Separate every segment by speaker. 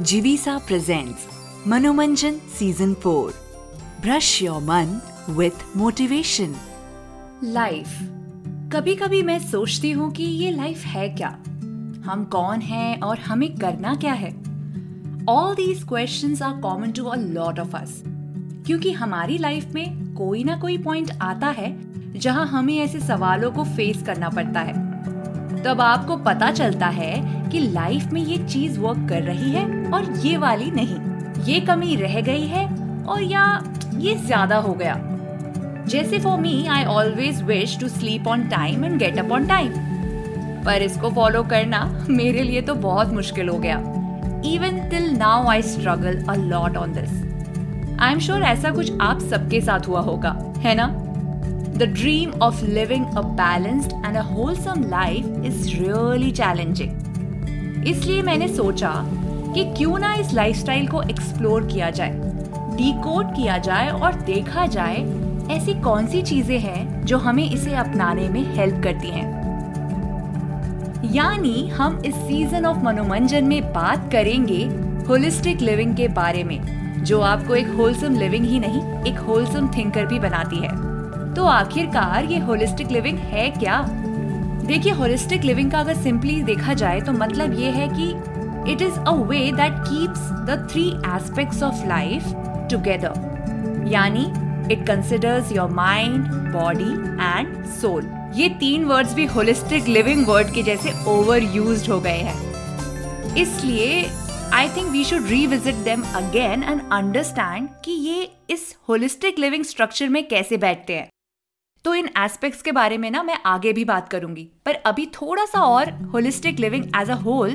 Speaker 1: Jivisa presents Manomanjan Season 4. Brush your man with motivation.
Speaker 2: Life कभी कभी मैं सोचती हूँ कि ये लाइफ है क्या? हम कौन हैं और हमें करना क्या है? All these question are common to a lot of us क्योंकि हमारी लाइफ में कोई ना कोई पॉइंट आता है, जहाँ हमें ऐसे सवालों को फेस करना पड़ता है। तब आपको पता चलता है कि लाइफ में ये चीज़ वर्क कर रही है। और ये वाली नहीं। ये कमी रह गई है और या ये ज़्यादा हो गया। जैसे for me I always wish to sleep on time and get up on time पर इसको फॉलो करना मेरे लिए तो बहुत मुश्किल हो गया। Even till now I struggle a lot on this I am sure ऐसा कुछ आप सबके साथ हुआ होगा, है ना? The dream of living a balanced and a wholesome life is really challenging. इसलिए मैंने सोचा कि क्यों ना इस लाइफस्टाइल को एक्सप्लोर किया जाए डीकोड किया जाए और देखा जाए, ऐसी कौन सी चीज़ें हैं जो हमें इसे अपनाने में हेल्प करती हैं? यानी हम इस सीज़न ऑफ़ मनोरंजन में बात करेंगे होलिस्टिक लिविंग के बारे में, जो आपको एक होलसम लिविंग ही नहीं, एक होलसम थिंकर भी बनाती है। तो आखिरकार ये होलिस्टिक लिविंग है क्या? देखिए होलिस्टिक लिविंग का अगर सिंपली देखा जाए तो मतलब ये है कि it is a way that keeps the three aspects of life together यानी it considers your mind body and soul ये तीन वर्ड्स भी होलिस्टिक लिविंग वर्ड के जैसे ओवर यूज़ हो गए हैं। इसलिए I think we should revisit them again and understand कि ये इस होलिस्टिक लिविंग स्ट्रक्चर में कैसे बैठते हैं। तो इन एस्पेक्ट्स के बारे में ना मैं आगे भी बात करूँगी, पर अभी थोड़ा सा और holistic living as a whole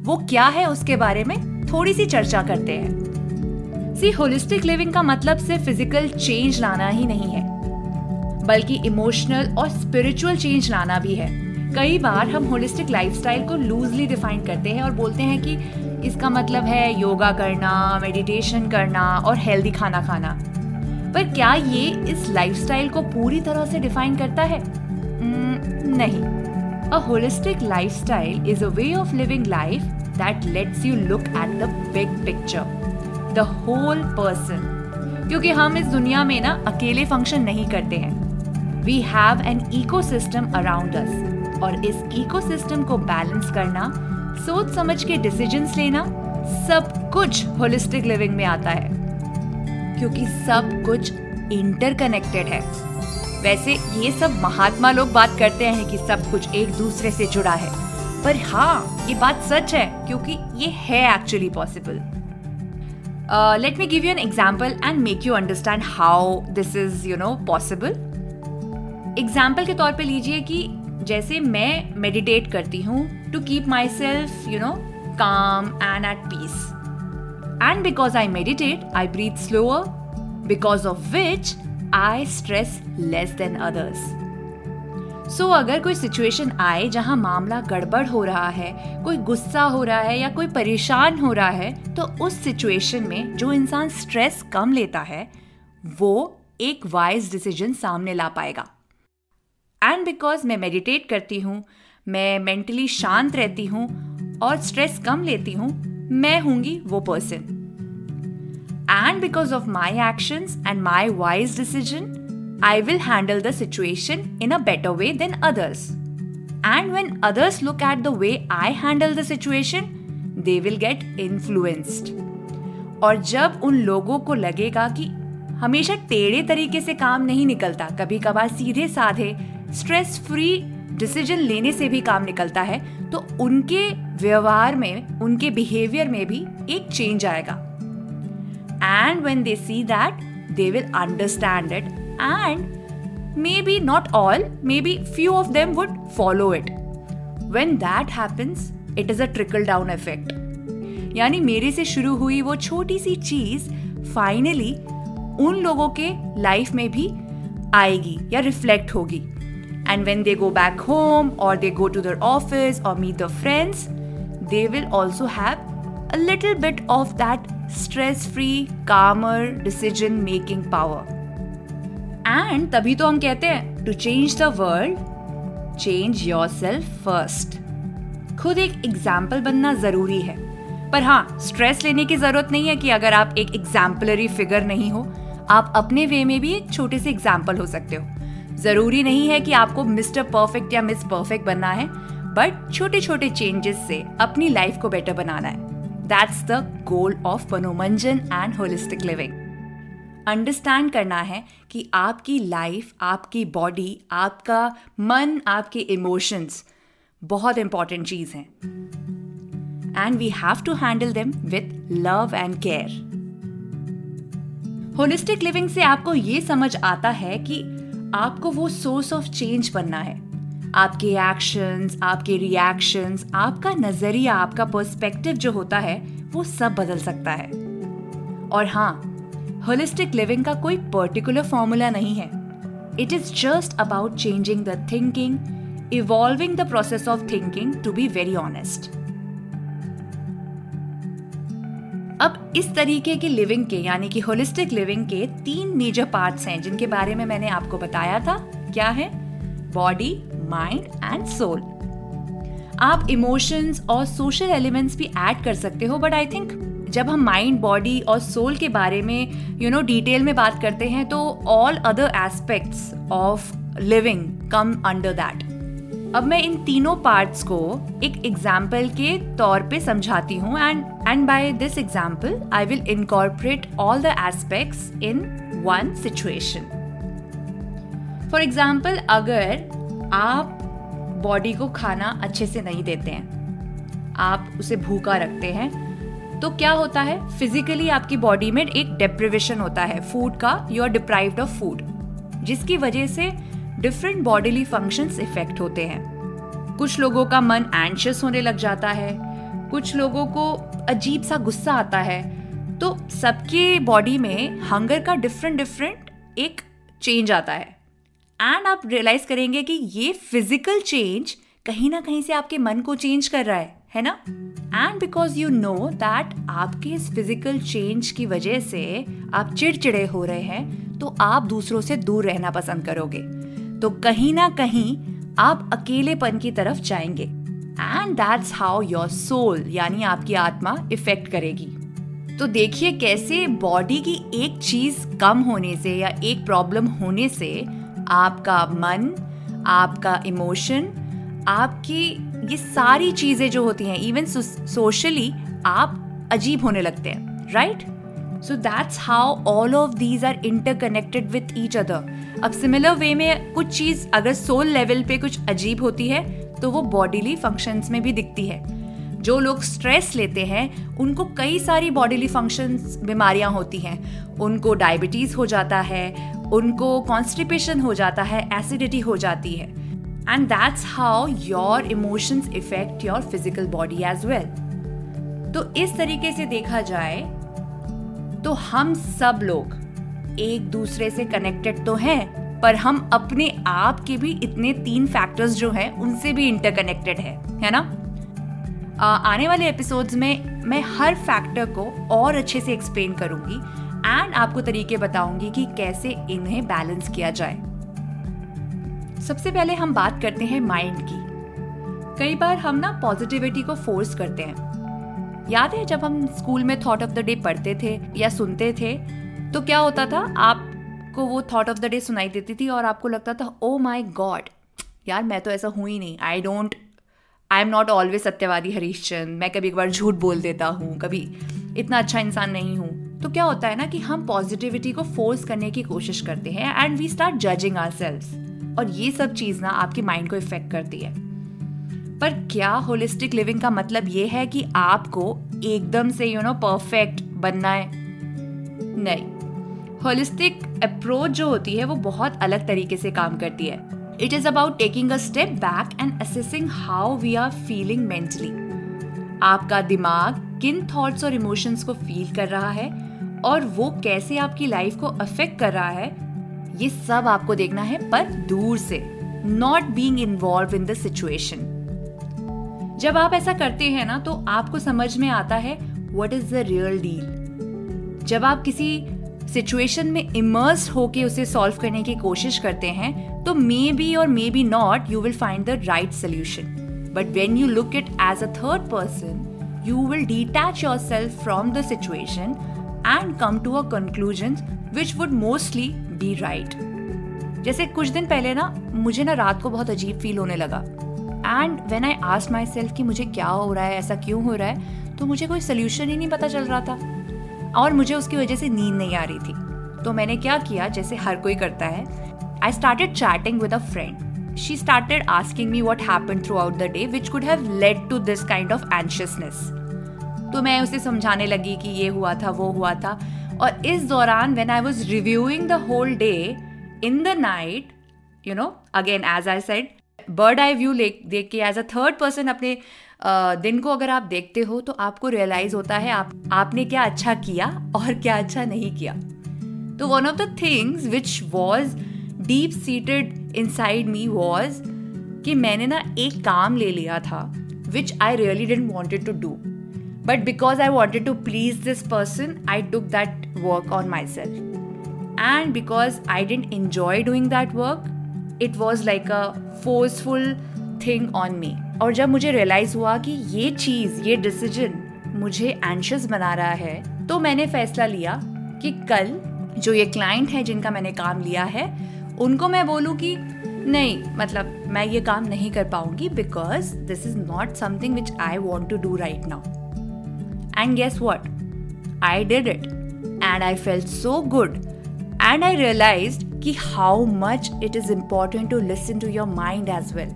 Speaker 2: वो क्या है उसके बारे में थोड़ी सी चर्चा करते हैं। सी होलिस्टिक लिविंग का मतलब सिर्फ़ फ़िज़िकल चेंज लाना ही नहीं है, बल्कि इमोशनल और स्पिरिचुअल चेंज लाना भी है। कई बार हम होलिस्टिक लाइफस्टाइल को लूजली डिफाइन करते हैं और बोलते हैं कि इसका मतलब है योगा करना मेडिटेशन करना और हेल्दी खाना खाना। पर क्या ये इस लाइफस्टाइल को पूरी तरह से डिफाइन करता है? नहीं। A holistic lifestyle is a way of living life that lets you look at the big picture the whole person क्योंकि हम इस दुनिया में ना अकेले फ़ंक्शन नहीं करते हैं। We have an ecosystem around us और इस इकोसिस्टम को बैलेंस करना, सोच समझ के डिसीजंस लेना, सब कुछ होलिस्टिक लिविंग में आता है। क्योंकि सब कुछ इंटरकनेक्टेड है। वैसे ये सब महात्मा लोग बात करते हैं कि सब कुछ एक दूसरे से जुड़ा है। पर हाँ ये बात सच है, क्योंकि ये है actually possible let me give you an example and make you understand how this is you know possible example के तौर पे लीजिए कि जैसे मैं मेडिटेट करती हूँ to keep myself you know calm and at peace and because I meditate I breathe slower because of which I stress less than others. So so, अगर कोई सिचुएशन आए जहाँ मामला गड़बड़ हो रहा है कोई गुस्सा हो रहा है या कोई परेशान हो रहा है तो उस सिचुएशन में जो इंसान स्ट्रेस कम लेता है वो एक वाइज डिसीज़न सामने ला पाएगा। एंड बिकॉज़ मैं मेडिटेट करती हूँ मैं मेंटली शांत रहती हूँ और स्ट्रेस कम लेती हूँ मैं हूँगी वो person and because of my action and my wise decision I will handle the situation in a better way than others and when others look at the way I handle the situation they will get influenced और जब उन लोगों को लगेगा कि हमेशा टेढ़े तरीके से काम नहीं निकलता कभी कभार सीधे साधे स्ट्रेस फ्री डिसीज़न लेने से भी काम निकलता है तो उनके व्यवहार में, उनके बिहेवियर में भी एक चेंज आएगा। And when they see that they will understand it and maybe not all maybe few of them would follow it when that happens it is a trickle down effect यानी मेरे से शुरू हुई वो छोटी सी चीज़ फाइनली उन लोगों के लाइफ में भी आएगी या रिफ्लेक्ट होगी And when they go back home or they go to their office or meet their friends, they will also have a little bit of that stress free, calmer decision making power. And तभी तो हम कहते हैं to change the world change yourself first खुद एक example बनना ज़रूरी है। पर हाँ स्ट्रेस लेने की ज़रूरत नहीं है कि अगर आप एक एग्जाम्पलरी फिगर नहीं हो, आप अपने वे में भी एक छोटे से एग्ज़ाम्पल हो सकते हो। ज़रूरी नहीं है कि आपको मिस्टर परफेक्ट या मिस परफेक्ट बनना है बट छोटे छोटे चेंजेस से अपनी लाइफ को बेटर बनाना है। That's the goal of Manomanjan and holistic living understand करना है कि आपकी लाइफ आपकी बॉडी आपका मन, आपके इमोशंस बहुत इंपॉर्टेंट चीज़ हैं। And we have to handle them with love and care holistic living से आपको ये समझ आता है कि आपको वो सोर्स ऑफ़ चेंज बनना है। आपके एक्शंस आपके रिएक्शंस आपका नज़रिया, आपका पर्सपेक्टिव जो होता है, वो सब बदल सकता है। और हाँ होलिस्टिक लिविंग का कोई पर्टिकुलर फॉर्मूला नहीं है. It is just about changing the thinking evolving the process of thinking to be very honest अब इस तरीके की लिविंग के, यानी कि होलिस्टिक लिविंग के तीन मेजर पार्ट्स हैं, जिनके बारे में मैंने आपको बताया था. क्या है? बॉडी माइंड एंड सोल आप इमोशंस और सोशल एलिमेंट्स भी ऐड कर सकते हो बट आई थिंक जब हम माइंड बॉडी और सोल के बारे में यू नो डिटेल में बात करते हैं तो all other aspects of living come under that अब मैं इन तीनों पार्ट्स को एक एग्ज़ाम्पल के तौर पे समझाती हूँ and and by this example I will incorporate all the aspects in one situation for example अगर आप बॉडी को खाना अच्छे से नहीं देते हैं, आप उसे भूखा रखते हैं तो क्या होता है? फिजिकली आपकी बॉडी में एक डिप्रिवेशन होता है फ़ूड का you are deprived of food जिसकी वजह से डिफरेंट बॉडीली फ़ंक्शंस इफ़ेक्ट होते हैं। कुछ लोगों का मन एंशियस होने लग जाता है। कुछ लोगों को अजीब सा गुस्सा आता है। तो सबके बॉडी में हंगर का डिफरेंट डिफरेंट एक चेंज आता है। एंड आप रियलाइज़ करेंगे कि ये फ़िज़िकल चेंज कहीं ना कहीं से आपके मन को चेंज कर रहा है। है ना? And because you know that आपके इस फ़िज़िकल चेंज की वजह से आप चिड़चिड़े हो रहे हैं तो आप दूसरों से दूर रहना पसंद करोगे। तो कहीं ना कहीं आप अकेलेपन की तरफ़ जाएँगे। And that's how your soul यानी आपकी आत्मा इफ़ेक्ट करेगी। तो देखिए कैसे बॉडी की एक चीज़ कम होने से या एक प्रॉब्लम होने से आपका मन, आपका इमोशन आपकी ये सारी चीज़ें जो होती हैं इवन सोशली आप अजीब होने लगते हैं right so that's how all of these are interconnected with each other अब सिमिलर वे में कुछ चीज़ अगर सोल लेवल पे कुछ अजीब होती है तो वो बॉडीली फ़ंक्शंस में भी दिखती है। जो लोग स्ट्रेस लेते हैं, उनको कई सारी बॉडीली फ़ंक्शंस बीमारियाँ होती हैं। उनको डायबिटीज़ हो जाता है, उनको कॉन्स्टिपेशन हो जाता है एसिडिटी हो जाती है। And that's how your emotions effect your physical body as well तो इस तरीके से देखा जाए तो हम सब लोग एक दूसरे से कनेक्टेड तो हैं, पर हम अपने आप के भी इतने तीन फैक्टर्स जो हैं, उनसे भी इंटरकनेक्टेड है है ना? आने वाले एपिसोड्स में मैं हर फैक्टर को और अच्छे से एक्सप्लेन करूँगी एंड आपको तरीके बताऊँगी कि कैसे इन्हें बैलेंस किया जाए। सबसे पहले हम बात करते हैं माइंड की। कई बार हम ना पॉजिटिविटी को फोर्स करते हैं। याद है जब हम स्कूल में थॉट ऑफ़ द डे पढ़ते थे या सुनते थे तो क्या होता था? आपको वो थॉट ऑफ़ द डे सुनाई देती थी और आपको लगता था ओ माई गॉड यार मैं तो ऐसा हूँ ही नहीं। I don't I am not always सत्यवादी हरीश चंद। मैं कभी एक बार झूठ बोल देता हूँ, कभी इतना अच्छा इंसान नहीं हूँ। तो क्या होता है ना कि हम पॉजिटिविटी को फोर्स करने की कोशिश करते हैं and we start judging ourselves और ये सब चीज़ ना आपके माइंड को इफ़ेक्ट करती है। पर क्या होलिस्टिक लिविंग का मतलब ये है कि आपको एकदम से यू नो परफेक्ट बनना है? नहीं। होलिस्टिक अप्रोच जो होती है, वो बहुत अलग तरीके से काम करती है। It is about taking a step back and assessing how we are feeling mentally आपका दिमाग किन थॉट्स और इमोशंस को फील कर रहा है और वो कैसे आपकी लाइफ को अफेक्ट कर रहा है ये सब आपको देखना है, पर दूर से not being involve in the situation जब आप ऐसा करते हैं ना तो आपको समझ में आता है what is the real deal जब आप किसी सिचुएशन में इमर्स होके उसे सॉल्व करने की कोशिश करते हैं तो मे बी और maybe not you will find the right solution but when you look it as a third person you will will yourself from the situation and come to a conclusion which would mostly be right. जैसे कुछ दिन पहले ना, मुझे ना रात को बहुत अजीब फील होने लगा। And when I asked myself कि मुझे क्या हो रहा है, ऐसा क्यों हो रहा है तो मुझे कोई सोल्यूशन ही नहीं पता चल रहा था। और मुझे उसकी वजह से नींद नहीं आ रही थी। तो मैंने क्या किया, जैसे हर कोई करता है I started chatting with a friend she started asking me what happened throughout the day, which could have led to this kind of anxiousness. तो मैं उसे समझाने लगी कि ये हुआ था, वो हुआ था। और इस दौरान when I was reviewing the whole day in the night you know again as I said bird eye view देख के एज अ थर्ड पर्सन अपने दिन को अगर आप देखते हो तो आपको रियलाइज़ होता है आप, आपने क्या अच्छा किया और क्या अच्छा नहीं किया। तो one of the things which was deep seated inside me was कि मैंने ना एक काम ले लिया था which I really didn't wanted to do but because I wanted to please this person I took that work on myself and because I didn't enjoy doing that work it was like a forceful thing on me और जब मुझे realise हुआ कि ये चीज़, ये decision मुझे anxious बना रहा है तो मैंने फैसला लिया कि कल जो ये क्लाइंट है जिनका मैंने काम लिया है, उनको मैं बोलूँ कि नहीं मतलब मैं ये काम नहीं कर पाऊँगी because this is not something which I want to do right now and guess what I did it and I felt so good and I realize कि how much it is important to listen to your mind as well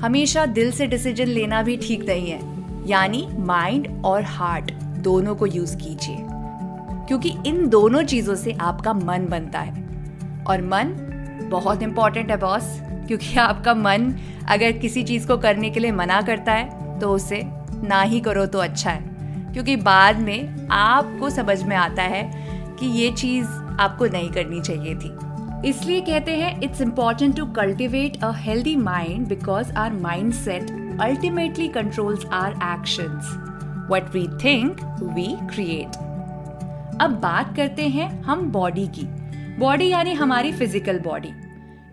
Speaker 2: हमेशा दिल से decision लेना भी ठीक नहीं है। यानी माइंड और हार्ट दोनों को यूज़ कीजिए। क्योंकि इन दोनों चीज़ों से आपका मन बनता है। और मन बहुत इंपॉर्टेंट है बॉस क्योंकि आपका मन अगर किसी चीज़ को करने के लिए मना करता है तो उसे ना ही करो तो अच्छा है। क्योंकि बाद में आपको समझ में आता है कि ये चीज़ आपको नहीं करनी चाहिए थी। इसलिए कहते हैं it's important to cultivate a healthy mind because our mindset ultimately controls our action what we think we create अब बात करते हैं हम बॉडी की। बॉडी यानी हमारी फ़िज़िकल बॉडी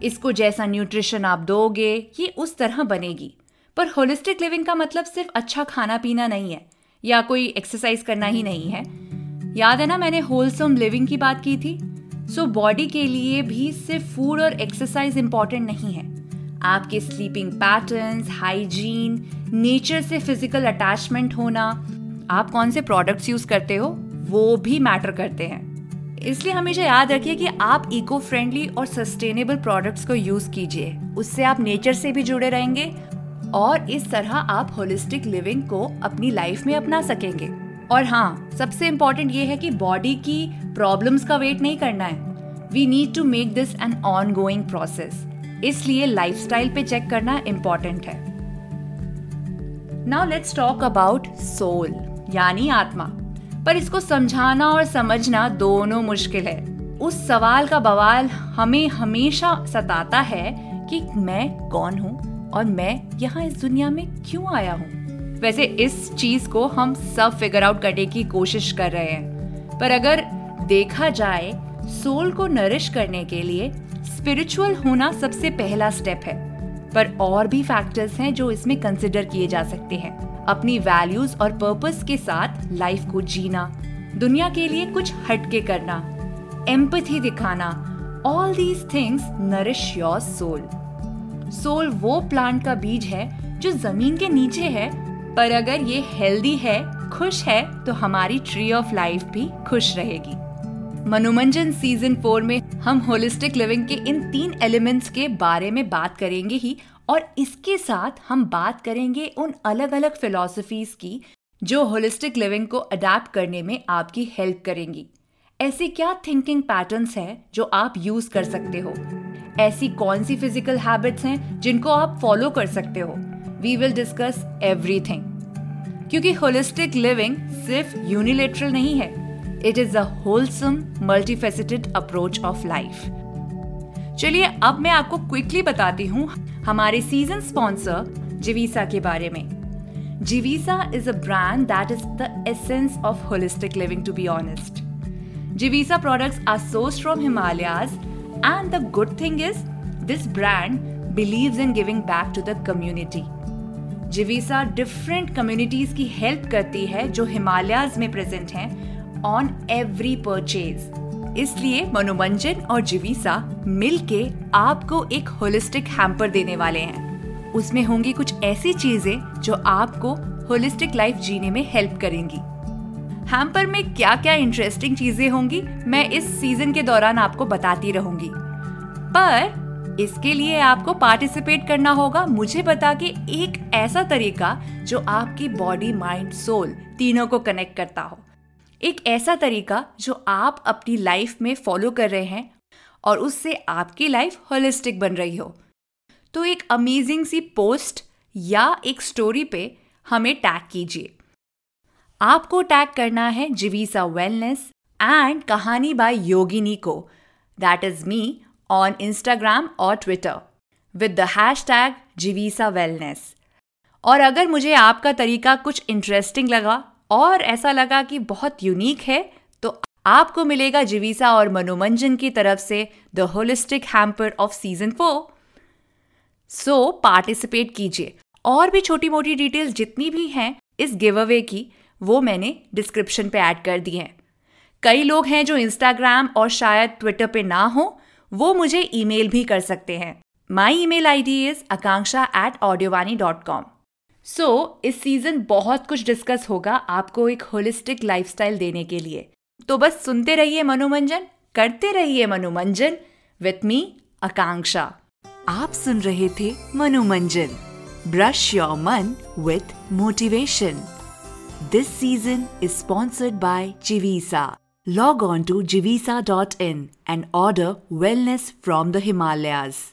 Speaker 2: इसको जैसा न्यूट्रिशन आप दोगे, ये उस तरह बनेगी। पर होलिस्टिक लिविंग का मतलब सिर्फ़ अच्छा खाना पीना नहीं है। या कोई एक्सरसाइज करना ही नहीं है। याद है ना मैंने होलसम लिविंग की बात की थी? सो so, बॉडी के लिए भी सिर्फ़ फ़ूड और एक्सरसाइज इंपॉर्टेंट नहीं है। आपके स्लीपिंग पैटर्न्स हाइजीन नेचर से फ़िज़िकल अटैचमेंट होना आप कौन से प्रोडक्ट्स यूज़ करते हो वो भी मैटर करते हैं। इसलिए हमेशा याद रखिए कि आप इको फ्रेंडली और सस्टेनेबल प्रोडक्ट्स को यूज़ कीजिए। उससे आप नेचर से भी जुड़े रहेंगे और इस तरह आप होलिस्टिक लिविंग को अपनी लाइफ में अपना सकेंगे। और हाँ सबसे इम्पोर्टेंट ये है कि बॉडी की प्रॉब्लम्स का वेट नहीं करना है। We need to make this an ongoing process इसलिए लाइफस्टाइल पे चेक करना इम्पोर्टेंट है। Now let's talk about soul यानी आत्मा। पर इसको समझाना और समझना दोनों मुश्किल है। उस सवाल का बवाल हमें हमेशा सताता है कि मैं कौन हूँ? और मैं यहाँ इस दुनिया में क्यों आया हूँ? वैसे इस चीज़ को हम सब फिगर आउट करने की कोशिश कर रहे हैं। पर अगर देखा जाए सोल को नरिश करने के लिए स्पिरिचुअल होना सबसे पहला स्टेप है। पर और भी फैक्टर्स हैं जो इसमें कंसिडर किए जा सकते हैं। अपनी वैल्यूज़ और पर्पस के साथ लाइफ को जीना, दुनिया के लिए कुछ हटके करना एम्पथी दिखाना all these things nourish your soul soul वो प्लांट का बीज है जो ज़मीन के नीचे है। पर अगर ये हेल्दी है, खुश है तो हमारी ट्री ऑफ़ लाइफ भी खुश रहेगी। मनोमंजन सीज़न फोर में हम होलिस्टिक लिविंग के इन तीन एलिमेंट्स के बारे में बात करेंगे ही, और इसके साथ हम बात करेंगे उन अलग अलग फिलोसफीज की, जो होलिस्टिक लिविंग को अडेप्ट करने में आपकी हेल्प करेंगी। ऐसी क्या थिंकिंग पैटर्न्स हैं जो आप यूज़ कर सकते हो? ऐसी कौन सी फ़िज़िकल हैबिट्स हैं जिनको आप फॉलो कर सकते हो? वी विल डिस्कस एवरीथिंग क्योंकि होलिस्टिक लिविंग सिर्फ़ यूनिलेटरल नहीं है it is a wholesome multifaceted approach of life चलिए, अब मैं आपको क्विकली बताती हूँ हमारे सीज़न स्पॉन्सर जिवीसा के बारे में। Jivisa is a brand that is the essence of holistic living to be honest Jivisa products are source from Himalayas and the good thing is this brand believes in giving back to the community. Jivisa different communities की help करती है जो हिमालयाज में present हैं on every purchase इसलिए मनोमंजन और जिवीसा मिलके आपको एक होलिस्टिक हैम्पर देने वाले हैं। उसमें होंगी कुछ ऐसी चीज़ें जो आपको होलिस्टिक लाइफ जीने में हेल्प करेंगी। हैम्पर में क्या क्या इंटरेस्टिंग चीज़ें होंगी, मैं इस सीज़न के दौरान आपको बताती रहूँगी। पर इसके लिए आपको पार्टिसिपेट करना होगा, मुझे बता के एक ऐसा तरीका जो आपकी बॉडी माइंड सोल तीनों को कनेक्ट करता हो। एक ऐसा तरीका जो आप अपनी लाइफ में फॉलो कर रहे हैं और उससे आपकी लाइफ होलिस्टिक बन रही हो। तो एक अमेजिंग सी पोस्ट या एक स्टोरी पे हमें टैग कीजिए। आपको टैग करना है Jivisa wellness and Kahani by Yogini को। That is me on Instagram और Twitter with the hashtag Jivisa wellness और अगर मुझे आपका तरीका कुछ इंटरेस्टिंग लगा और ऐसा लगा कि बहुत यूनिक है तो आपको मिलेगा जिवीसा और मनोमंजन की तरफ़ से the holistic hamper of season four so participate कीजिए। और भी छोटी मोटी डिटेल्स जितनी भी हैं इस गिव अवे की वो मैंने डिस्क्रिप्शन पे ऐड कर दिए हैं। कई लोग हैं जो इंस्टाग्राम और शायद ट्विटर पे ना हो, वो मुझे ईमेल भी कर सकते हैं। My email I D is Akanksha at Audiovani dot com so इस सीज़न बहुत कुछ डिस्कस होगा आपको एक होलिस्टिक लाइफस्टाइल देने के लिए। तो बस सुनते रहिए मनोमंजन, करते रहिए मनोमंजन विथ मी आकांक्षा।
Speaker 1: आप सुन रहे थे Manomanjan. Brush your mann with motivation This season is sponsored by Jivisa. Log on to jivisa.in and order Wellness from the Himalayas.